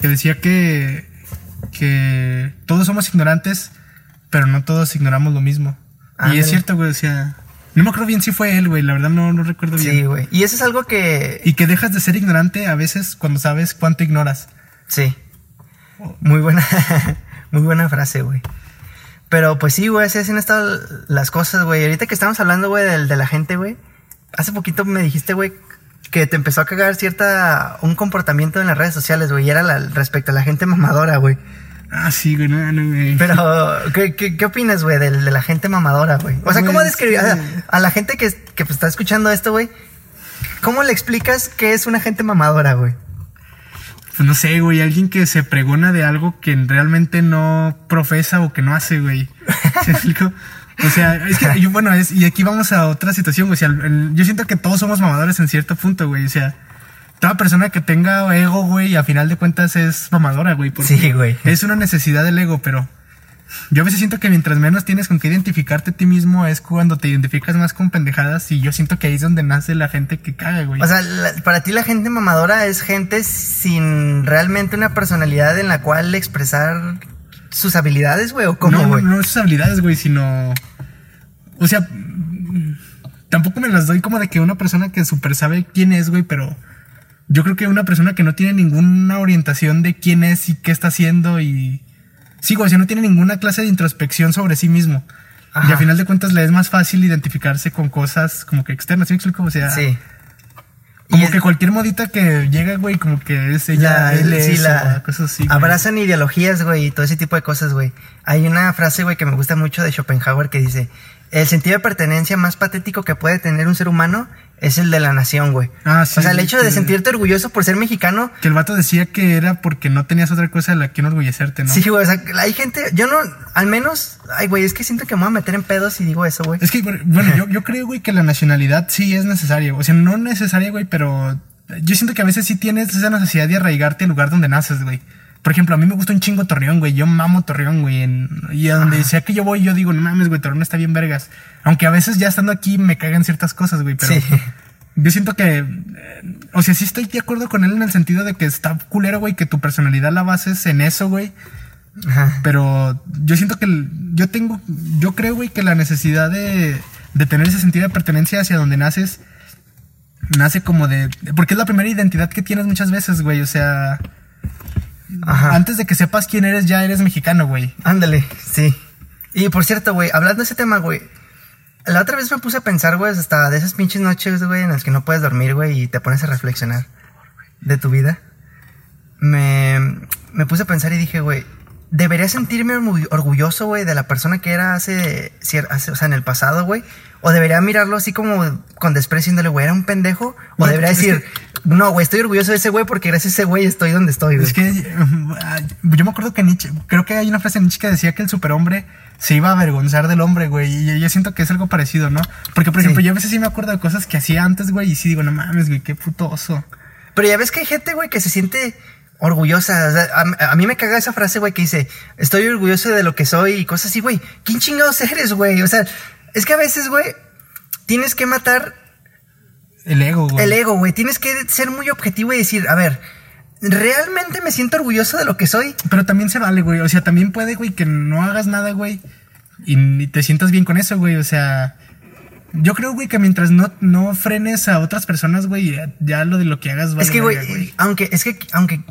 A: que decía que, que todos somos ignorantes, pero no todos ignoramos lo mismo. y es cierto, güey, o sea, no me acuerdo bien si fue él, güey, la verdad no, no recuerdo bien.
B: Sí, güey. Y eso es algo que.
A: Y que dejas de ser ignorante a veces cuando sabes cuánto ignoras.
B: Sí. Muy buena. *laughs* muy buena frase, güey. Pero pues sí, güey, así han estado las cosas, güey. Ahorita que estamos hablando, güey, del- de, la gente, güey. Hace poquito me dijiste, güey, que te empezó a cagar cierta. un comportamiento en las redes sociales, güey. Y era la- respecto a la gente mamadora, güey.
A: Ah, sí, güey, no, no, güey.
B: Pero, ¿qué, qué, qué opinas, güey, de, de la gente mamadora, güey? O sea, ¿cómo
A: Pues,
B: describir a, la gente que, que pues, está escuchando esto, güey? ¿Cómo le explicas qué es una gente mamadora, güey?
A: Pues no sé, güey, alguien que se pregona de algo que realmente no profesa o que no hace, güey. ¿Se explico? O sea, es que, yo, bueno, es, y aquí vamos a otra situación, güey. O sea, el- el- yo siento que todos somos mamadores en cierto punto, güey. O sea, toda persona que tenga ego, güey, a final de cuentas es mamadora, güey.
B: Sí, güey.
A: Es una necesidad del ego, pero yo a veces siento que mientras menos tienes con qué identificarte a ti mismo es cuando te identificas más con pendejadas y yo siento que ahí es donde nace la gente que caga, güey.
B: O sea, la- para ti la gente mamadora es gente sin realmente una personalidad en la cual expresar sus habilidades, güey, o cómo,
A: no,
B: güey.
A: no, no sus habilidades, güey, sino. O sea, tampoco me las doy como de que una persona que súper sabe quién es, güey, pero yo creo que una persona que no tiene ninguna orientación de quién es y qué está haciendo y. Sí, güey, o sea, no tiene ninguna clase de introspección sobre sí mismo. Y a final de cuentas le es más fácil identificarse con cosas como que externas, ¿sí me explico? O sea,
B: Sí.
A: como que cualquier modita que llega, güey, como que es ella,
B: la-
A: él es,
B: sí, la-
A: o cosas así. güey.
B: abrazan ideologías, güey, y todo ese tipo de cosas, güey. Hay una frase, güey, que me gusta mucho de Schopenhauer que dice, el sentido de pertenencia más patético que puede tener un ser humano es el de la nación, güey.
A: Ah, sí,
B: o sea, el hecho de sentirte orgulloso por ser mexicano,
A: Que el vato decía que era porque no tenías otra cosa de la que enorgullecerte, ¿no?
B: sí, güey, o sea, hay gente, yo no, al menos, ay, güey, es que siento que me voy a meter en pedos si digo eso, güey.
A: Es que, bueno, yo, yo creo, güey, que la nacionalidad sí es necesaria. O sea, no necesaria, güey, pero yo siento que a veces sí tienes esa necesidad de arraigarte al lugar donde naces, güey. Por ejemplo, a mí me gusta un chingo Torreón, güey. Yo mamo Torreón, güey. en- y a donde sea que yo voy, yo digo, no mames, güey, Torreón está bien vergas. Aunque a veces ya estando aquí me cagan ciertas cosas, güey, pero...
B: Sí.
A: Yo siento que, eh, o sea, sí estoy de acuerdo con él en el sentido de que está culero, güey, que tu personalidad la bases en eso, güey.
B: Ajá.
A: Pero yo siento que el- yo tengo, yo creo, güey, que la necesidad de, de tener ese sentido de pertenencia hacia donde naces, nace como de, porque es la primera identidad que tienes muchas veces, güey, o sea,
B: Ajá.
A: antes de que sepas quién eres, ya eres mexicano, güey.
B: Ándale, sí. Y por cierto, güey, hablando de ese tema, güey. La otra vez me puse a pensar, güey, hasta de esas pinches noches, güey, en las que no puedes dormir, güey, y te pones a reflexionar de tu vida. Me, me puse a pensar y dije, güey, ¿debería sentirme muy orgulloso, güey, de la persona que era hace, hace- o sea, en el pasado, güey? ¿O debería mirarlo así como con desprecio, güey, era un pendejo? ¿O debería decir, no, güey, estoy orgulloso de ese güey porque gracias a ese güey estoy donde estoy, güey?
A: Es que eh, yo me acuerdo que Nietzsche, creo que hay una frase de Nietzsche que decía que el superhombre se iba a avergonzar del hombre, güey. Y yo siento que es algo parecido, ¿no? Porque, por
B: Sí.
A: ejemplo, yo a veces sí me acuerdo de cosas que hacía antes, güey, y sí digo, no mames, güey, qué puto oso.
B: Pero ya ves que hay gente, güey, que se siente orgullosa. O sea, a, a mí me caga esa frase, güey, que dice, estoy orgulloso de lo que soy y cosas así, güey. ¿Quién chingados eres, güey? O sea, es que a veces, güey, tienes que matar
A: El ego, güey.
B: el ego, güey. Tienes que ser muy objetivo y decir, a ver, ¿realmente me siento orgulloso de lo que soy?
A: Pero también se vale, güey. O sea, también puede, güey, que no hagas nada, güey. Y ni te sientas bien con eso, güey. O sea, yo creo, güey, que mientras no, no frenes a otras personas, güey, ya, ya lo de lo que hagas va
B: es que, güey, aunque, es que, aunque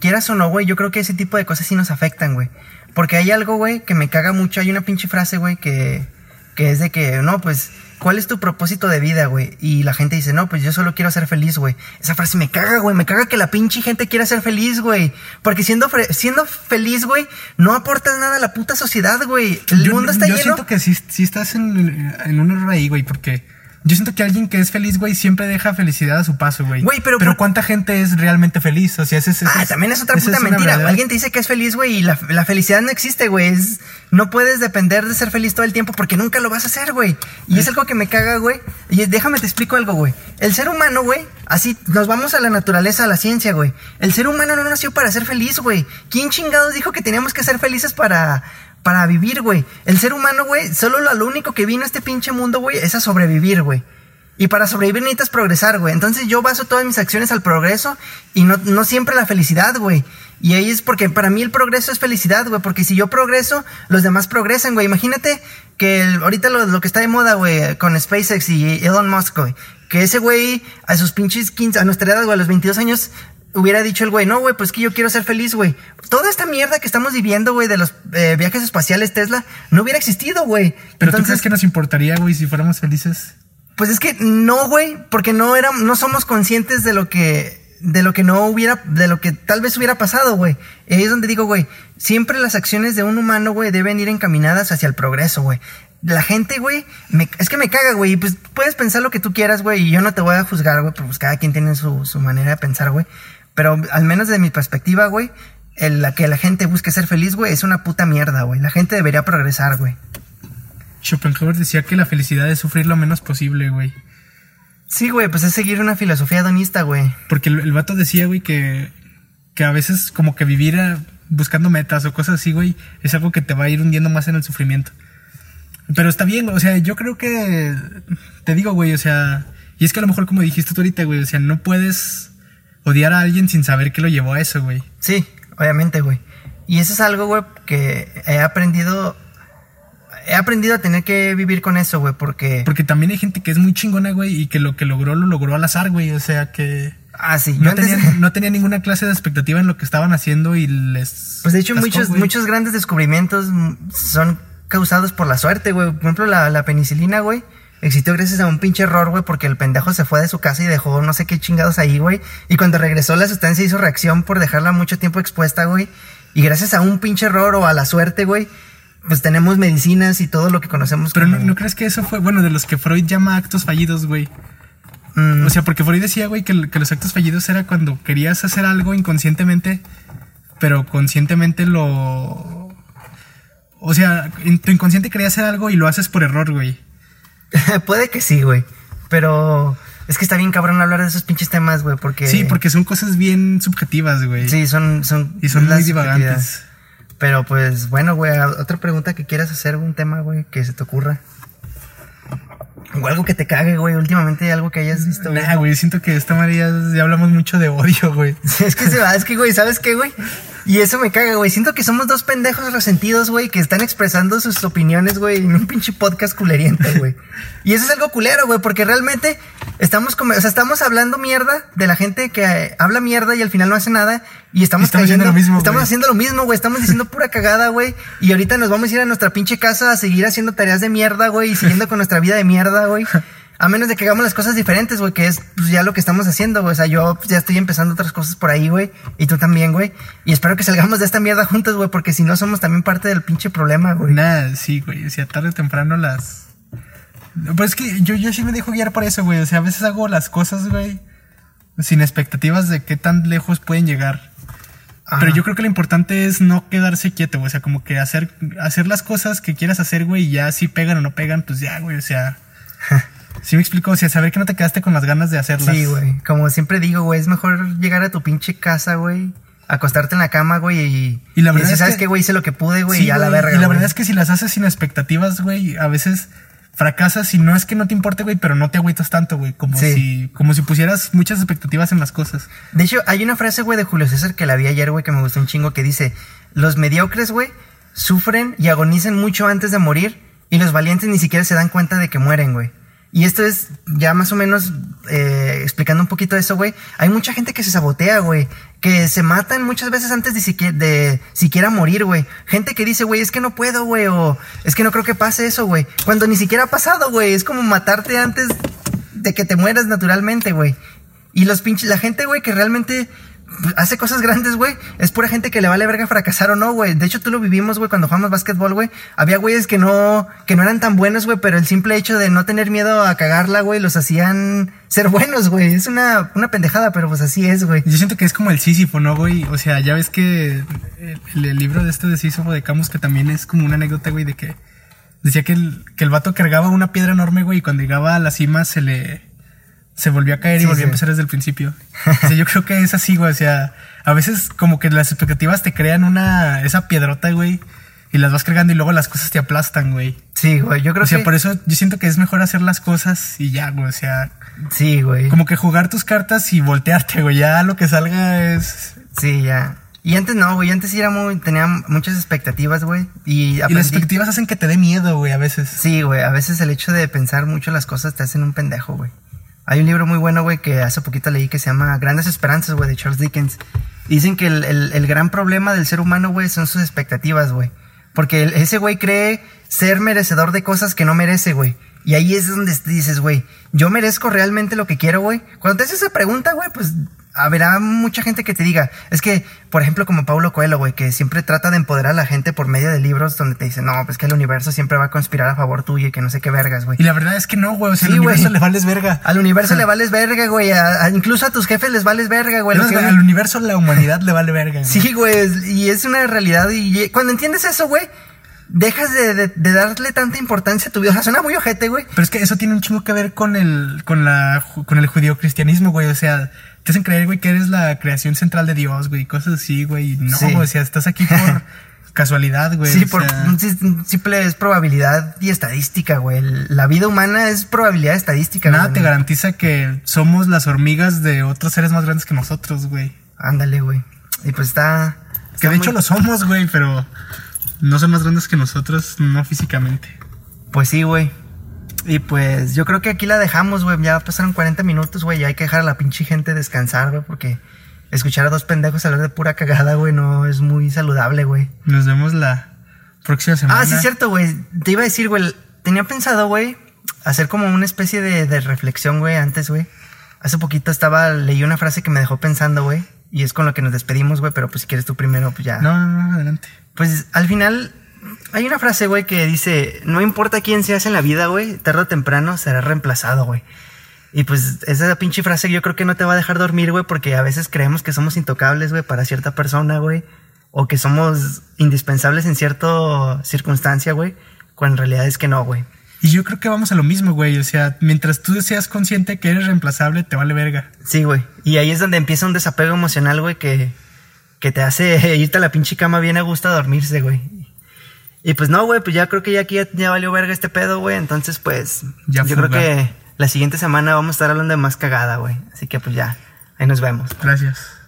B: quieras o no, güey, yo creo que ese tipo de cosas sí nos afectan, güey. Porque hay algo, güey, que me caga mucho. Hay una pinche frase, güey, que, que es de que, no, pues, ¿cuál es tu propósito de vida, güey? Y la gente dice, no, pues yo solo quiero ser feliz, güey. Esa frase me caga, güey. Me caga que la pinche gente quiera ser feliz, güey. Porque siendo, siendo feliz, güey, no aportas nada a la puta sociedad, güey. El mundo está
A: yo
B: lleno.
A: siento que sí, sí estás en, en un error ahí, güey, porque yo siento que alguien que es feliz, güey, siempre deja felicidad a su paso, güey.
B: Güey, pero-
A: Pero ¿cuánta gente es realmente feliz? O sea, ese, ese-
B: Ah, también es otra puta mentira. Alguien te dice que es feliz, güey, y la, la felicidad no existe, güey. Es- No puedes depender de ser feliz todo el tiempo porque nunca lo vas a hacer, güey. Y es algo que me caga, güey. Y déjame te explico algo, güey. El ser humano, güey, así nos vamos a la naturaleza, a la ciencia, güey. El ser humano no nació para ser feliz, güey. ¿Quién chingados dijo que teníamos que ser felices para, para vivir, güey? El ser humano, güey, solo lo, único que vino a este pinche mundo, güey, es a sobrevivir, güey. Y para sobrevivir necesitas progresar, güey. Entonces yo baso todas mis acciones al progreso y no, no siempre la felicidad, güey. Y ahí es porque para mí el progreso es felicidad, güey. Porque si yo progreso, los demás progresan, güey. Imagínate que el- ahorita lo, lo que está de moda, güey, con SpaceX y Elon Musk, güey. Que ese güey a sus pinches 15, a nuestra edad, güey, a los 22 años, hubiera dicho el güey, no, güey, pues que yo quiero ser feliz, güey. Toda esta mierda que estamos viviendo, güey, de los eh, viajes espaciales Tesla, no hubiera existido, güey.
A: Pero tú crees que nos importaría, güey, si fuéramos felices.
B: pues es que no, güey, porque no éramos, no somos conscientes de lo que, de lo que no hubiera, de lo que tal vez hubiera pasado, güey. Y ahí es donde digo, güey, siempre las acciones de un humano, güey, deben ir encaminadas hacia el progreso, güey. La gente, güey, me- es que me caga, güey. y Pues puedes pensar lo que tú quieras, güey, y yo no te voy a juzgar, güey, pues cada quien tiene su, su manera de pensar, güey. Pero al menos de mi perspectiva, güey, el, la que la gente busque ser feliz, güey, es una puta mierda, güey. La gente debería progresar, güey.
A: Schopenhauer decía que la felicidad es sufrir lo menos posible, güey.
B: Sí, güey, pues es seguir una filosofía hedonista, güey.
A: Porque el, el vato decía, güey, que, que a veces como que vivir a- buscando metas o cosas así, güey, es algo que te va a ir hundiendo más en el sufrimiento. Pero está bien, o sea, yo creo que, te digo, güey, o sea, y es que a lo mejor como dijiste tú ahorita, güey, o sea, no puedes odiar a alguien sin saber qué lo llevó a eso, güey.
B: Sí, obviamente, güey. Y eso es algo, güey, que he aprendido. He aprendido a tener que vivir con eso, güey, porque.
A: Porque también hay gente que es muy chingona, güey, y que lo que logró lo logró al azar, güey, o sea, que
B: Ah, sí.
A: no
B: antes-
A: tenían, *laughs* no tenía ninguna clase de expectativa en lo que estaban haciendo y les...
B: Pues de hecho,
A: cascó,
B: muchos,
A: güey.
B: muchos grandes descubrimientos son causados por la suerte, güey. Por ejemplo, la, la penicilina, güey. Existió gracias a un pinche error, güey, porque el pendejo se fue de su casa y dejó no sé qué chingados ahí, güey. Y cuando regresó la sustancia hizo reacción por dejarla mucho tiempo expuesta, güey. Y gracias a un pinche error o a la suerte, güey, pues tenemos medicinas y todo lo que conocemos
A: Pero no,
B: como-
A: ¿no crees que eso fue, bueno, de los que Freud llama actos fallidos, güey?
B: Mm,
A: O sea, porque Freud decía, güey, que, que los actos fallidos era cuando querías hacer algo inconscientemente, pero conscientemente lo... O sea, en tu inconsciente quería hacer algo y lo haces por error, güey. *laughs*
B: Puede que sí, güey. Pero es que está bien cabrón hablar de esos pinches temas, güey, porque...
A: Sí, porque son cosas bien subjetivas, güey.
B: Sí, son... son
A: Y son
B: las
A: muy divagantes.
B: Pero pues, bueno, güey, otra pregunta que quieras hacer, un tema, güey, que se te ocurra. O algo que te cague, güey, últimamente algo que hayas visto.
A: Nah, güey, siento que esta María ya hablamos mucho de odio, güey. *laughs*
B: Es que se va, es que, güey, ¿sabes qué, güey? Y eso me caga, güey. Siento que somos dos pendejos resentidos, güey, que están expresando sus opiniones, güey, en un pinche podcast culeriente, güey. Y eso es algo culero, güey, porque realmente estamos como, o sea, estamos hablando mierda de la gente que eh, habla mierda y al final no hace nada. Y estamos,
A: Estamos haciendo lo mismo,
B: Estamos haciendo lo mismo, güey. Estamos diciendo pura cagada, güey. Y ahorita nos vamos a ir a nuestra pinche casa a seguir haciendo tareas de mierda, güey, y siguiendo con nuestra vida de mierda, güey. A menos de que hagamos las cosas diferentes, güey, que es pues, ya lo que estamos haciendo, güey. O sea, yo ya estoy empezando otras cosas por ahí, güey. Y tú también, güey. Y espero que salgamos de esta mierda juntos, güey, porque si no somos también parte del pinche problema, güey.
A: Nada, sí, güey. O sea, tarde o temprano las. Pues es que yo, yo sí me dejo guiar por eso, güey. O sea, a veces hago las cosas, güey, sin expectativas de qué tan lejos pueden llegar.
B: Ajá.
A: Pero yo creo que lo importante es no quedarse quieto, güey. O sea, como que hacer, hacer las cosas que quieras hacer, güey, y ya si pegan o no pegan, pues ya, güey. O sea. *laughs* Sí me explico, o sea, saber que no te quedaste con las ganas de hacerlas.
B: Sí, güey. Como siempre digo, güey, es mejor llegar a tu pinche casa, güey. Acostarte en la cama, güey, y...
A: Y la verdad
B: decir,
A: es
B: ¿sabes
A: que-
B: güey? Hice lo que pude, güey,
A: Sí,
B: y ya la verga,
A: Y la
B: güey.
A: verdad es que si las haces sin expectativas, güey, a veces fracasas y no es que no te importe, güey, pero no te agüitas tanto, güey. Como
B: Sí.
A: si, como si pusieras muchas expectativas en las cosas.
B: De hecho, hay una frase, güey, de Julio César que la vi ayer, güey, que me gustó un chingo, que dice, los mediocres, güey, sufren y agonizan mucho antes de morir y los valientes ni siquiera se dan cuenta de que mueren, güey. Y esto es ya más o menos eh, explicando un poquito eso, güey. Hay mucha gente que se sabotea, güey. Que se matan muchas veces antes de, siquiera, de siquiera morir, güey. Gente que dice, güey, es que no puedo, güey. O es que no creo que pase eso, güey. Cuando ni siquiera ha pasado, güey. Es como matarte antes de que te mueras naturalmente, güey. Y los pinches, la gente, güey, que realmente hace cosas grandes, güey. Es pura gente que le vale verga fracasar o no, güey. De hecho, tú lo vivimos, güey, cuando jugamos básquetbol, güey. Había güeyes que no, que no eran tan buenos, güey, pero el simple hecho de no tener miedo a cagarla, güey, los hacían ser buenos, güey. Es una, una pendejada, pero pues así es, güey.
A: Yo siento que es como el Sísifo, ¿no, güey? O sea, ya ves que el, el libro de este de Sísifo de Camus, que también es como una anécdota, güey, de que decía que el, que el vato cargaba una piedra enorme, güey, y cuando llegaba a la cima se le se volvió a caer y volvió a empezar desde el principio. *laughs* o sea, yo creo que es así, güey. O sea, a veces como que las expectativas te crean una, esa piedrota, güey. Y las vas cargando y luego las cosas te aplastan, güey.
B: Sí, güey. Yo creo
A: que.
B: O
A: sea, por eso yo siento que es mejor hacer las cosas y ya, güey. O sea.
B: Sí, güey.
A: Como que jugar tus cartas y voltearte, güey. Ya lo que salga es.
B: Sí, ya. Y antes no, güey. Antes sí era muy. Tenía muchas expectativas, güey. Y,
A: y las expectativas hacen que te dé miedo, güey, a veces.
B: Sí, güey. A veces el hecho de pensar mucho las cosas te hacen un pendejo, güey. Hay un libro muy bueno, güey, que hace poquito leí que se llama Grandes Esperanzas, güey, de Charles Dickens. Dicen que el, el, gran problema del ser humano, güey, son sus expectativas, güey. Porque ese güey cree ser merecedor de cosas que no merece, güey. Y ahí es donde dices, güey, yo merezco realmente lo que quiero, güey. Cuando te haces esa pregunta, güey, pues habrá mucha gente que te diga, es que, por ejemplo, como Paulo Coelho, güey, que siempre trata de empoderar a la gente por medio de libros donde te dicen, no, pues que el universo siempre va a conspirar a favor tuyo y que no sé qué vergas, güey.
A: Y la verdad es que no, güey, o sea, sí, al universo le vales verga.
B: Al universo le vales verga, güey, a, a, incluso a tus jefes les vales verga, güey.
A: Que... Al universo, la humanidad le vale verga. Güey.
B: Sí, güey, y es una realidad y cuando entiendes eso, güey, dejas de, de, de, darle tanta importancia a tu vida. O sea, suena muy ojete, güey.
A: Pero es que eso tiene un chingo que ver con el, con la, con el judío cristianismo, güey. O sea, te hacen creer, güey, que eres la creación central de Dios, güey, cosas así, güey. No, sí. o sea, estás aquí por *laughs* casualidad, güey.
B: Sí,
A: o
B: por
A: sea...
B: simple es probabilidad y estadística, güey. La vida humana es probabilidad estadística.
A: Nada
B: güey.
A: te garantiza que somos las hormigas de otros seres más grandes que nosotros, güey.
B: Ándale, güey. Y pues está.
A: está que de muy... hecho lo somos, güey, pero no son más grandes que nosotros, no físicamente.
B: Pues sí, güey. Y pues yo creo que aquí la dejamos, güey. Ya pasaron 40 minutos, güey. Ya hay que dejar a la pinche gente descansar, güey, porque escuchar a dos pendejos hablar de pura cagada, güey, no es muy saludable, güey.
A: Nos vemos la próxima semana.
B: Ah, sí, cierto, güey. Te iba a decir, güey. Tenía pensado, güey, hacer como una especie de, de reflexión, güey, antes, güey. Hace poquito estaba, leí una frase que me dejó pensando, güey. Y es con lo que nos despedimos, güey, pero pues si quieres tú primero, pues ya.
A: No, no, no, adelante.
B: Pues al final hay una frase, güey, que dice, no importa quién seas en la vida, güey, tarde o temprano serás reemplazado, güey. Y pues esa pinche frase yo creo que no te va a dejar dormir, güey, porque a veces creemos que somos intocables, güey, para cierta persona, güey. O que somos indispensables en cierta circunstancia, güey. Cuando en realidad es que no, güey.
A: Y yo creo que vamos a lo mismo, güey. O sea, mientras tú seas consciente que eres reemplazable, te vale verga.
B: Sí, güey. Y ahí es donde empieza un desapego emocional, güey, que, que te hace *laughs* irte a la pinche cama bien a gusto a dormirse, güey. Y pues no, güey, pues ya creo que ya aquí ya, ya valió verga este pedo, güey. Entonces, pues,
A: ya
B: yo
A: fuga.
B: creo que la siguiente semana vamos a estar hablando de más cagada, güey. Así que pues ya, ahí nos vemos.
A: Gracias.